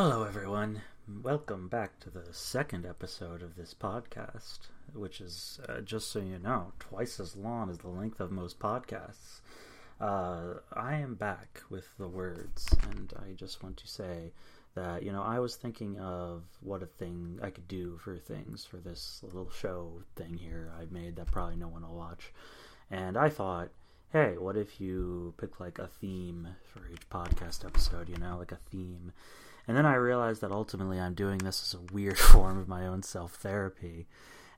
Hello, everyone. Welcome back to the second episode of this podcast, which is, uh, just so you know, twice as long as the length of most podcasts. Uh, I am back with the words, and I just want to say that, you know, I was thinking of what a thing I could do for things for this little show thing here I made that probably no one will watch. And I thought, hey, what if you pick like a theme for each podcast episode, you know, like a theme? And then I realized that ultimately I'm doing this as a weird form of my own self therapy.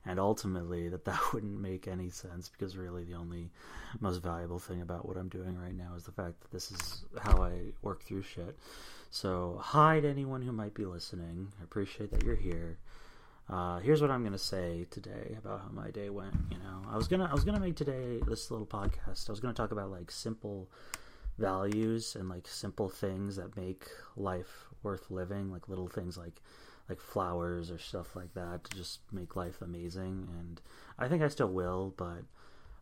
And ultimately, that that wouldn't make any sense because really the only most valuable thing about what I'm doing right now is the fact that this is how I work through shit. So, hi to anyone who might be listening. I appreciate that you're here. Uh, here's what I'm gonna say today about how my day went. You know, I was gonna I was gonna make today this little podcast. I was gonna talk about like simple values and like simple things that make life worth living, like little things like like flowers or stuff like that to just make life amazing. And I think I still will, but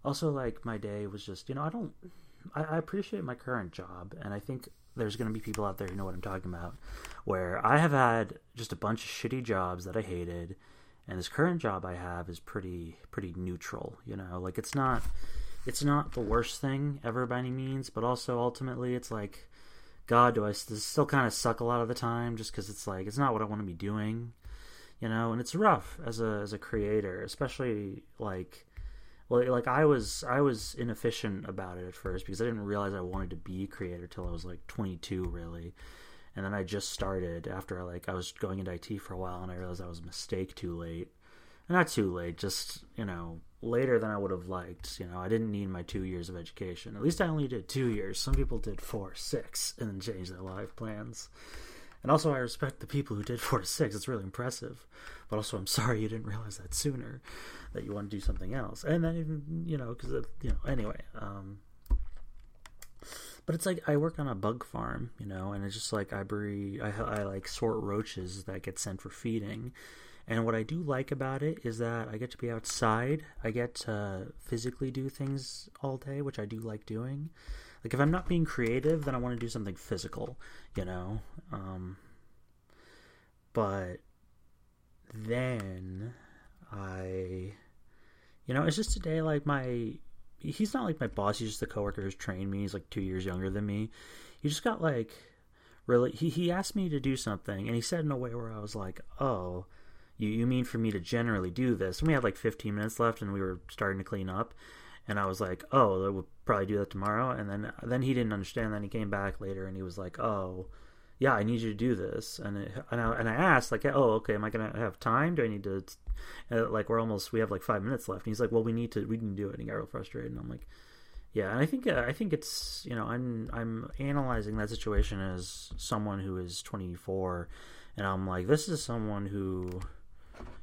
also like my day was just you know I don't I, I appreciate my current job, and I think there's going to be people out there who know what I'm talking about. Where I have had just a bunch of shitty jobs that I hated, and this current job I have is pretty pretty neutral. You know, like it's not it's not the worst thing ever by any means, but also ultimately it's like God, do I still kind of suck a lot of the time just because it's like it's not what I want to be doing, you know? And it's rough as a as a creator, especially like, well, like I was I was inefficient about it at first because I didn't realize I wanted to be a creator till I was like 22, really. And then I just started after I like I was going into IT for a while, and I realized I was a mistake too late. Not too late, just you know later than I would have liked. You know, I didn't need my two years of education. At least I only did two years. Some people did four, six, and then changed their life plans. And also, I respect the people who did four to six. It's really impressive. But also, I'm sorry you didn't realize that sooner, that you want to do something else. And then, even, you know, because, you know, anyway. Um, but it's like I work on a bug farm, you know, and it's just like I breed, I, I like sort roaches that get sent for feeding and what I do like about it is that I get to be outside. I get to physically do things all day, which I do like doing. Like if I'm not being creative, then I want to do something physical, you know. Um, but then I, you know, it's just today. Like my, he's not like my boss. He's just the coworker who's trained me. He's like two years younger than me. He just got like really. He he asked me to do something, and he said in a way where I was like, oh you, you mean for me to generally do this? And we had like 15 minutes left and we were starting to clean up. And I was like, oh, we'll probably do that tomorrow. And then then he didn't understand. Then he came back later and he was like, oh, yeah, I need you to do this. And it, and, I, and I asked like, oh, okay, am I gonna have time? Do I need to? Uh, like we're almost we have like five minutes left. And he's like, well, we need to we didn't do it. And he got real frustrated. And I'm like, yeah. And I think uh, I think it's you know I'm I'm analyzing that situation as someone who is 24, and I'm like, this is someone who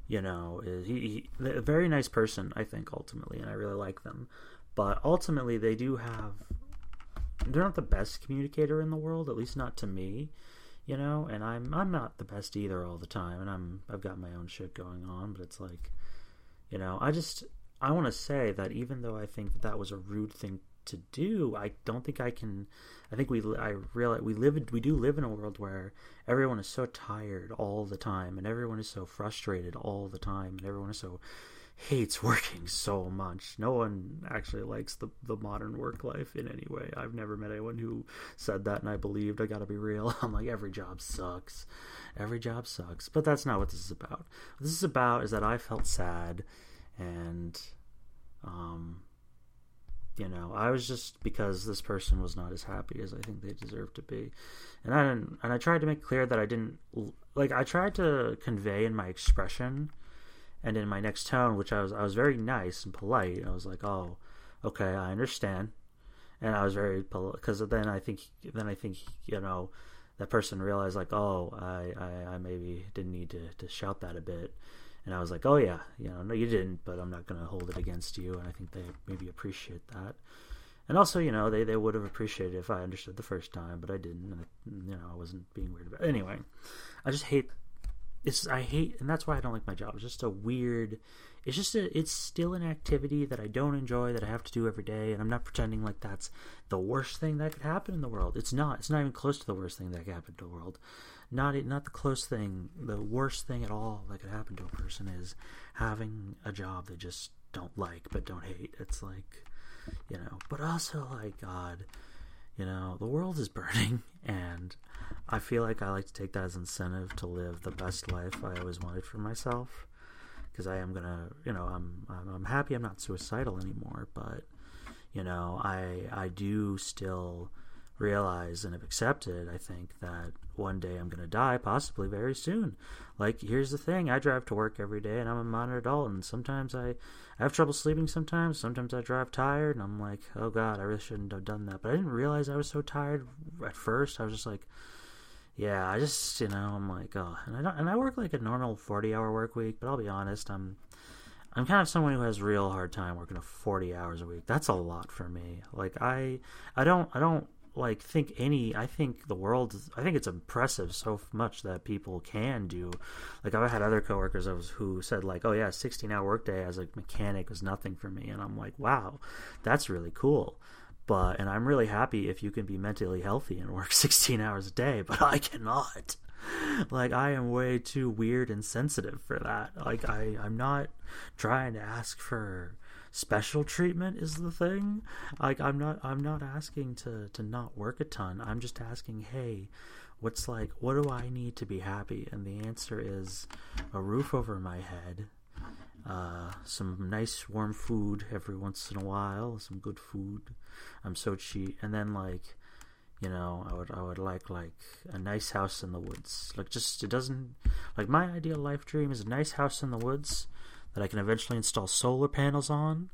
you know, is he, he a very nice person, I think ultimately, and I really like them. But ultimately, they do have they're not the best communicator in the world, at least not to me, you know. And I'm I'm not the best either all the time, and I'm I've got my own shit going on. But it's like, you know, I just I want to say that even though I think that that was a rude thing to do. I don't think I can. I think we. I realize we live. We do live in a world where everyone is so tired all the time, and everyone is so frustrated all the time, and everyone is so hates working so much. No one actually likes the the modern work life in any way. I've never met anyone who said that, and I believed. I got to be real. I'm like every job sucks. Every job sucks. But that's not what this is about. What this is about is that I felt sad, and um, you know i was just because this person was not as happy as i think they deserve to be. And i didn't and i tried to make clear that i didn't like i tried to convey in my expression and in my next tone which i was i was very nice and polite. I was like oh okay i understand. And i was very polite because then i think then i think you know that person realized like oh i i, I maybe didn't need to, to shout that a bit and I was like, oh yeah, you know, no, you didn't, but I'm not going to hold it against you. And I think they maybe appreciate that. And also, you know, they, they would have appreciated if I understood the first time, but I didn't. And, you know, I wasn't being weird about it. Anyway, I just hate, it's I hate, and that's why I don't like my job. It's just a weird. It's just a. It's still an activity that I don't enjoy that I have to do every day, and I'm not pretending like that's the worst thing that could happen in the world. It's not. It's not even close to the worst thing that could happen to the world. Not not the close thing. The worst thing at all that could happen to a person is having a job they just don't like but don't hate. It's like, you know. But also like God you know, the world is burning, and I feel like I like to take that as incentive to live the best life I always wanted for myself. Because I am gonna, you know, I'm, I'm I'm happy I'm not suicidal anymore, but you know, I I do still realize and have accepted, I think, that one day I'm going to die, possibly very soon. Like, here's the thing I drive to work every day and I'm a minor adult, and sometimes I, I have trouble sleeping sometimes. Sometimes I drive tired, and I'm like, oh God, I really shouldn't have done that. But I didn't realize I was so tired at first. I was just like, yeah, I just, you know, I'm like, oh, and I don't, and I work like a normal 40 hour work week, but I'll be honest, I'm, I'm kind of someone who has real hard time working a 40 hours a week. That's a lot for me. Like I, I don't, I don't like think any i think the world i think it's impressive so much that people can do. Like i've had other coworkers who said like oh yeah 16 hour workday as a mechanic was nothing for me. And i'm like wow that's really cool. But and i'm really happy if you can be mentally healthy and work 16 hours a day but i cannot. Like i am way too weird and sensitive for that. Like i i'm not trying to ask for special treatment is the thing. Like I'm not I'm not asking to to not work a ton. I'm just asking, hey, what's like what do I need to be happy? And the answer is a roof over my head. Uh, some nice warm food every once in a while, some good food. I'm so cheap, and then like, you know, I would I would like like a nice house in the woods. Like just it doesn't like my ideal life dream is a nice house in the woods that I can eventually install solar panels on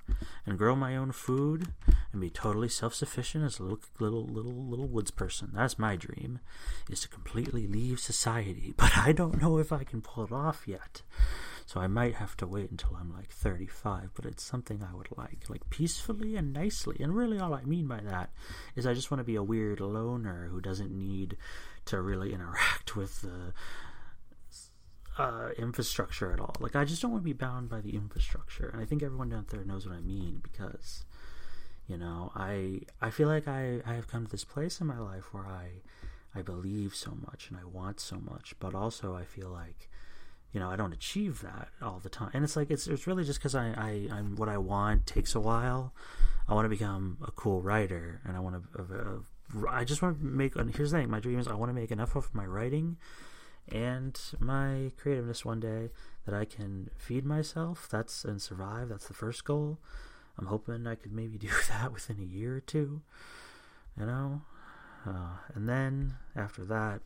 and grow my own food and be totally self-sufficient as a little little little little woods person. That's my dream is to completely leave society, but I don't know if I can pull it off yet. So I might have to wait until I'm like 35, but it's something I would like, like peacefully and nicely. And really all I mean by that is I just want to be a weird loner who doesn't need to really interact with the uh, infrastructure at all. Like I just don't want to be bound by the infrastructure, and I think everyone down there knows what I mean because, you know, I I feel like I I have come to this place in my life where I I believe so much and I want so much, but also I feel like you know I don't achieve that all the time, and it's like it's it's really just because I I I'm what I want takes a while. I want to become a cool writer, and I want to. I just want to make. Here's the thing: my dream is I want to make enough of my writing and my creativeness one day that I can feed myself. That's and survive. That's the first goal. I'm hoping I could maybe do that within a year or two. You know, uh, and then after that,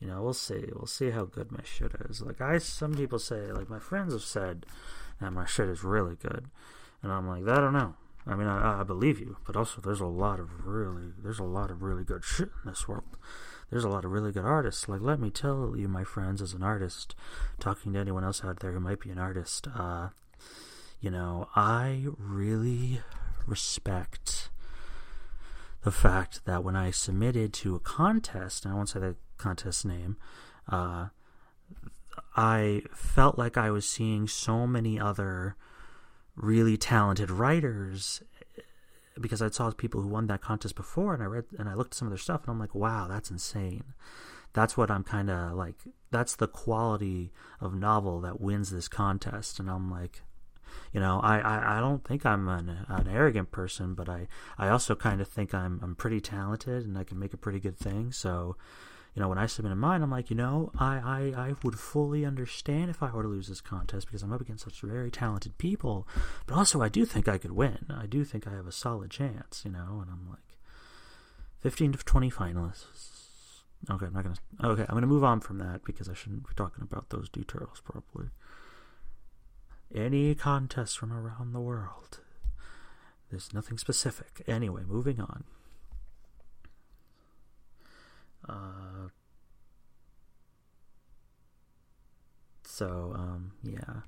you know, we'll see. We'll see how good my shit is. Like I, some people say, like my friends have said that my shit is really good, and I'm like, I don't know. I mean, I, I believe you, but also there's a lot of really, there's a lot of really good shit in this world there's a lot of really good artists. Like, let me tell you, my friends, as an artist, talking to anyone else out there who might be an artist, uh, you know, I really respect the fact that when I submitted to a contest, and I won't say the contest name, uh, I felt like I was seeing so many other really talented writers because I saw people who won that contest before, and I read and I looked at some of their stuff, and I'm like, wow, that's insane. That's what I'm kind of like. That's the quality of novel that wins this contest, and I'm like, you know, I, I, I don't think I'm an, an arrogant person, but I, I also kind of think I'm I'm pretty talented and I can make a pretty good thing. So, you know, when I submitted mine, I'm like, you know, I, I, I would fully understand if I were to lose this contest because I'm up against such very talented people. But also, I do think I could win. I do think I have a solid chance, you know, and I'm like, 15 to 20 finalists. Okay, I'm not going to. Okay, I'm going to move on from that because I shouldn't be talking about those details properly. Any contest from around the world. There's nothing specific. Anyway, moving on. Uh, so, um, yeah.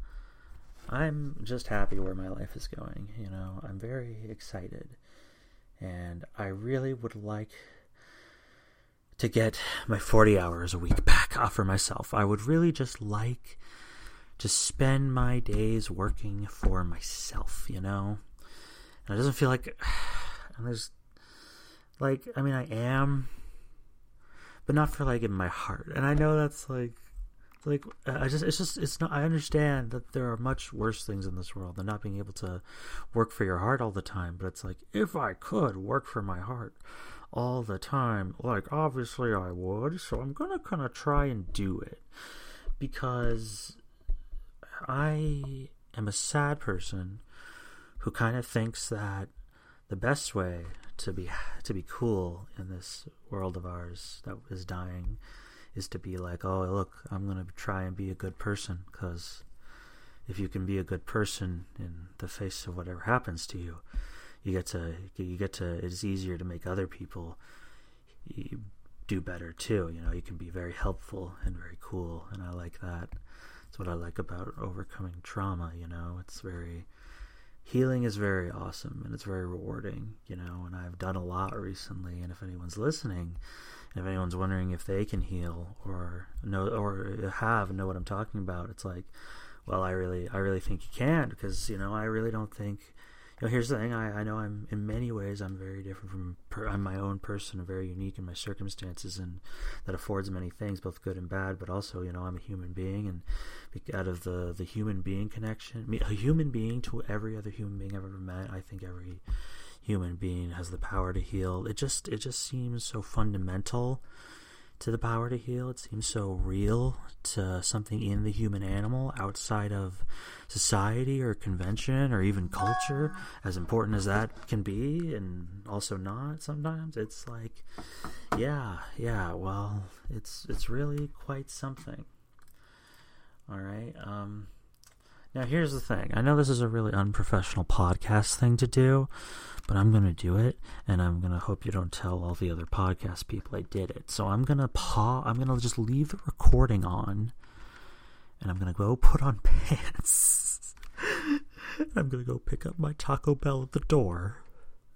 I'm just happy where my life is going. You know, I'm very excited. And I really would like to get my 40 hours a week back off for myself. I would really just like to spend my days working for myself, you know? And it doesn't feel like and there's like I mean I am but not for like in my heart. And I know that's like like uh, I just it's just it's not I understand that there are much worse things in this world than not being able to work for your heart all the time, but it's like if I could work for my heart all the time, like obviously I would, so I'm going to kind of try and do it. Because I am a sad person who kind of thinks that the best way to be to be cool in this world of ours that is dying is to be like, oh, look, I'm going to try and be a good person because if you can be a good person in the face of whatever happens to you, you get to you get to it's easier to make other people do better too. You know, you can be very helpful and very cool, and I like that. It's what I like about overcoming trauma. You know, it's very healing is very awesome and it's very rewarding. You know, and I've done a lot recently, and if anyone's listening if anyone's wondering if they can heal or know or have know what I'm talking about, it's like, well, I really, I really think you can because you know I really don't think. Know, here's the thing. I, I know I'm in many ways I'm very different from per, I'm my own person, very unique in my circumstances, and that affords many things, both good and bad. But also, you know, I'm a human being, and out of the the human being connection, a human being to every other human being I've ever met, I think every human being has the power to heal. It just it just seems so fundamental to the power to heal. It seems so real to something in the human animal outside of society or convention or even culture, as important as that can be, and also not sometimes. It's like, yeah, yeah, well, it's it's really quite something. All right. Um, now here's the thing. I know this is a really unprofessional podcast thing to do, but I'm going to do it and I'm going to hope you don't tell all the other podcast people I did it. So I'm going to pa I'm going to just leave the recording on and I'm going to go put on pants. I'm going to go pick up my Taco Bell at the door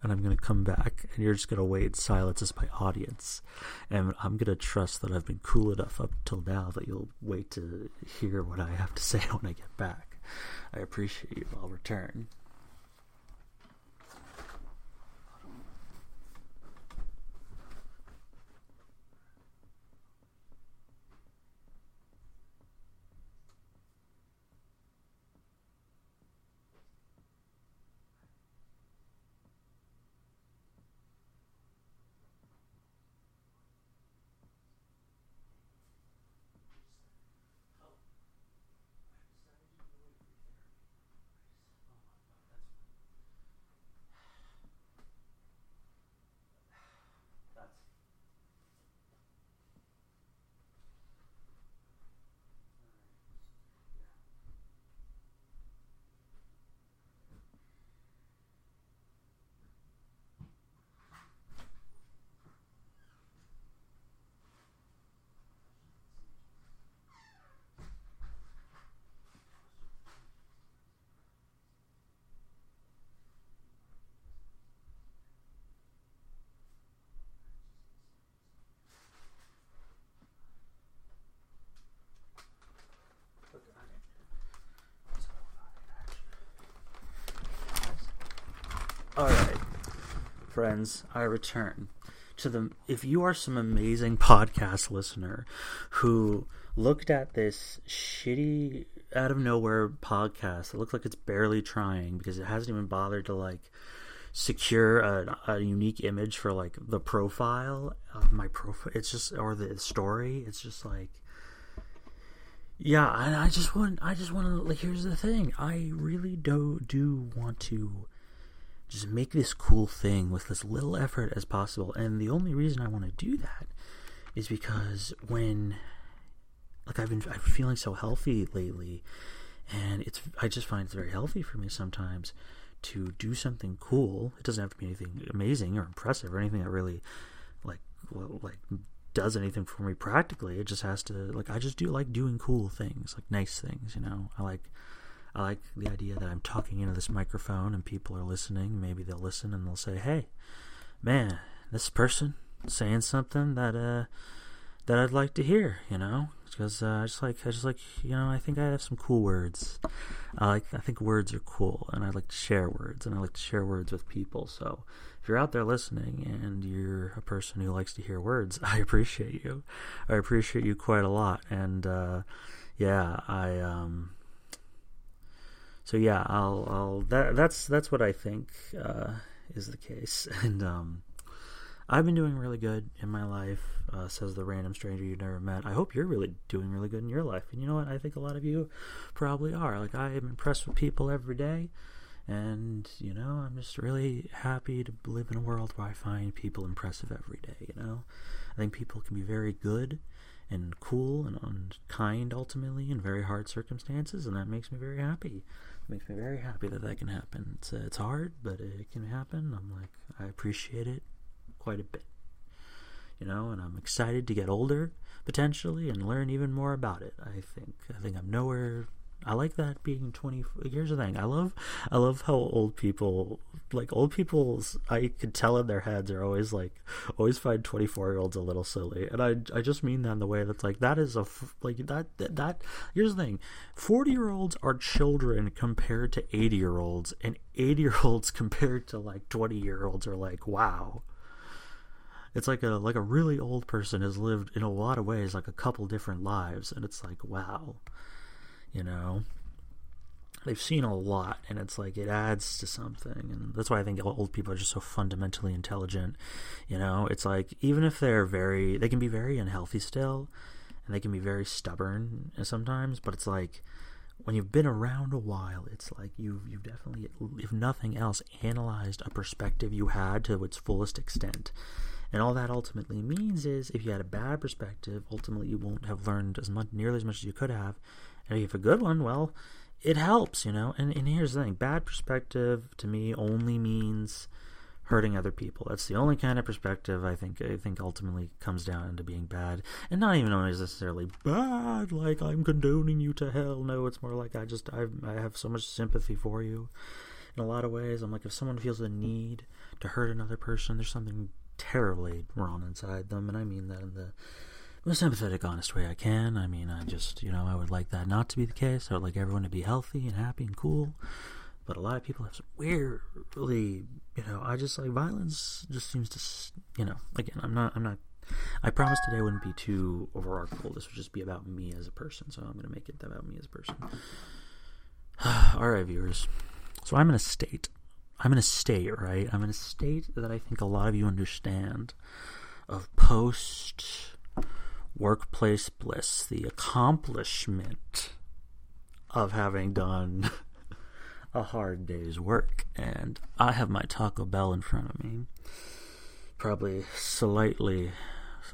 and I'm going to come back and you're just going to wait in silence as my audience. And I'm going to trust that I've been cool enough up till now that you'll wait to hear what I have to say when I get back. I appreciate you. I'll return. All right, friends, I return to the. If you are some amazing podcast listener who looked at this shitty out of nowhere podcast that looks like it's barely trying because it hasn't even bothered to like secure a, a unique image for like the profile of my profile it's just or the story it's just like yeah and i just want i just want to like here's the thing i really do do want to just make this cool thing with as little effort as possible. And the only reason I want to do that is because when like I've been I'm feeling so healthy lately and it's I just find it's very healthy for me sometimes to do something cool. It doesn't have to be anything amazing or impressive or anything that really like well, like does anything for me practically. It just has to like I just do like doing cool things, like nice things, you know. I like I like the idea that I'm talking into this microphone and people are listening. Maybe they'll listen and they'll say, hey, man, this person, saying something that uh that I'd like to hear, you know, because uh, I just like I just like you know I think I have some cool words. I like I think words are cool, and I like to share words, and I like to share words with people. So if you're out there listening and you're a person who likes to hear words, I appreciate you. I appreciate you quite a lot, and uh, yeah, I um. So yeah, I'll I'll that that's that's what I think uh, is the case, and um I've been doing really good in my life, uh, says the random stranger you've never met. I hope you're really doing really good in your life. And you know what? I think a lot of you probably are. Like, I am impressed with people every day. And, you know, I'm just really happy to live in a world where I find people impressive every day, you know? I think people can be very good and cool and, and kind ultimately in very hard circumstances, and that makes me very happy. Makes me very happy that that can happen. It's, uh, it's hard, but it can happen. I'm like, I appreciate it quite a bit. You know, and I'm excited to get older potentially and learn even more about it. I think I think I'm nowhere I like that being 20 here's the thing. I love I love how old people like old people's I could tell in their heads are always like always find 24 year olds a little silly. And I I just mean that in the way that's like that is a like that that, that here's the thing. 40 year olds are children compared to 80 year olds and 80 year olds compared to like 20 year olds are like wow it's like a like a really old person has lived in a lot of ways like a couple different lives and it's like wow you know they've seen a lot and it's like it adds to something and that's why i think old people are just so fundamentally intelligent you know it's like even if they're very they can be very unhealthy still and they can be very stubborn sometimes but it's like when you've been around a while it's like you've you've definitely if nothing else analyzed a perspective you had to its fullest extent and all that ultimately means is if you had a bad perspective, ultimately you won't have learned as much, nearly as much as you could have. If you have a good one, well, it helps, you know. And, and here's the thing bad perspective to me only means hurting other people. That's the only kind of perspective I think I think ultimately comes down into being bad, and not even always necessarily bad. Like I'm condoning you to hell. No, it's more like I just I I have so much sympathy for you. In a lot of ways, I'm like if someone feels the need to hurt another person, there's something terribly wrong inside them, and I mean that in the most sympathetic, honest way I can. I mean, I just, you know, I would like that not to be the case. I would like everyone to be healthy and happy and cool. But a lot of people have some weird, really, you know, I just like violence just seems to, you know, again, I'm not, I'm not, I promised today I wouldn't be too overarching. This would just be about me as a person, so I'm going to make it about me as a person. All right, viewers. So I'm in a state I'm in a state, right? I'm in a state that I think a lot of you understand of post workplace bliss, the accomplishment of having done a hard day's work. And I have my Taco Bell in front of me, probably slightly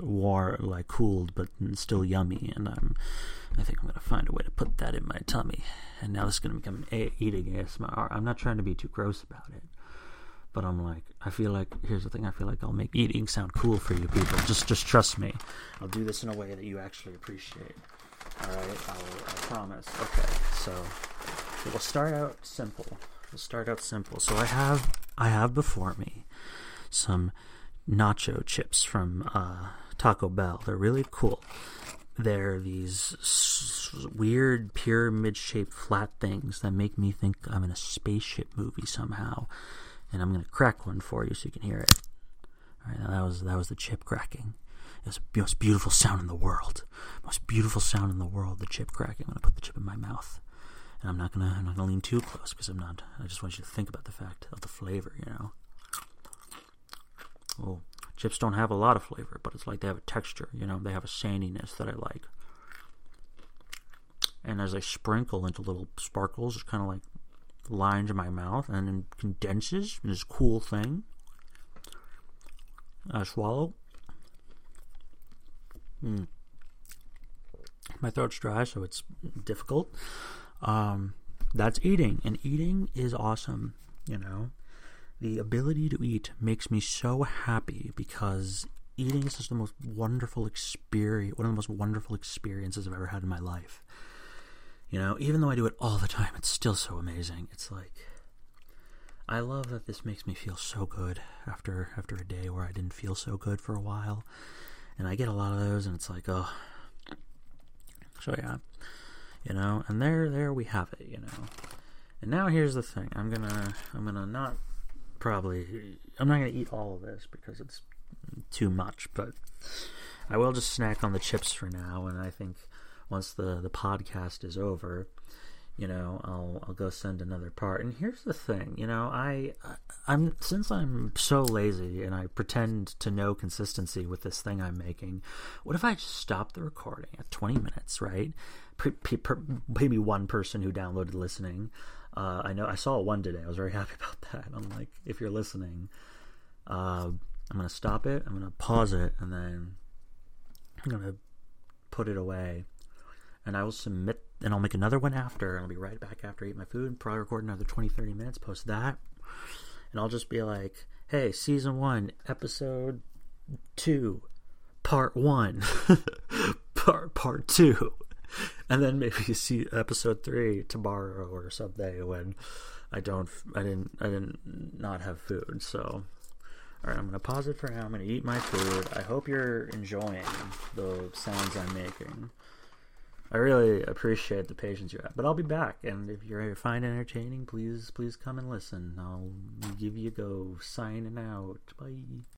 warm, like cooled, but still yummy. And I'm, I think I'm gonna find a way to put that in my tummy. And now this is gonna become a- eating ASMR. I'm not trying to be too gross about it, but I'm like, I feel like here's the thing. I feel like I'll make eating sound cool for you people. Just, just trust me. I'll do this in a way that you actually appreciate. All right, I promise. Okay, so, so we'll start out simple. We'll start out simple. So I have, I have before me some nacho chips from uh, Taco Bell. They're really cool. They're these s- weird pyramid shaped flat things that make me think I'm in a spaceship movie somehow. And I'm going to crack one for you so you can hear it. All right, that was that was the chip cracking. It was the most beautiful sound in the world. Most beautiful sound in the world. The chip cracking. I'm going to put the chip in my mouth, and I'm not going to I'm not going to lean too close because I'm not. I just want you to think about the fact of the flavor. You know. Oh, chips don't have a lot of flavor, but it's like they have a texture. You know, they have a sandiness that I like. And as I sprinkle into little sparkles, it's kind of like lines in my mouth and then condenses in this cool thing. I swallow. Mm. My throat's dry, so it's difficult. Um, that's eating, and eating is awesome. You know, the ability to eat makes me so happy because eating is just the most wonderful experience, one of the most wonderful experiences I've ever had in my life. You know, even though I do it all the time, it's still so amazing. It's like I love that this makes me feel so good after after a day where I didn't feel so good for a while, and I get a lot of those, and it's like, oh, so yeah, you know, and there there we have it, you know. And now here's the thing: I'm gonna I'm gonna not probably I'm not gonna eat all of this because it's too much, but I will just snack on the chips for now, and I think once the the podcast is over you know I'll I'll go send another part. And here's the thing, you know, I I'm since I'm so lazy and I pretend to know consistency with this thing I'm making. What if I just stop the recording at 20 minutes, right? Maybe one person who downloaded listening. Uh, I know I saw one today. I was very happy about that. I'm like, if you're listening, uh, I'm gonna stop it. I'm gonna pause it, and then I'm gonna put it away and I will submit, and I'll make another one after. I'll be right back after I eat my food, probably record another 20, 30 minutes, post that, and I'll just be like, hey, season one, episode two, part one, part part two, and then maybe you see episode three tomorrow or someday when I don't, I didn't, I didn't not have food, so. All right, I'm gonna pause it for now. I'm gonna eat my food. I hope you're enjoying the sounds I'm making. I really appreciate the patience you have. But I'll be back, and if you find entertaining, please, please come and listen. I'll give you a go. Signing out. Bye.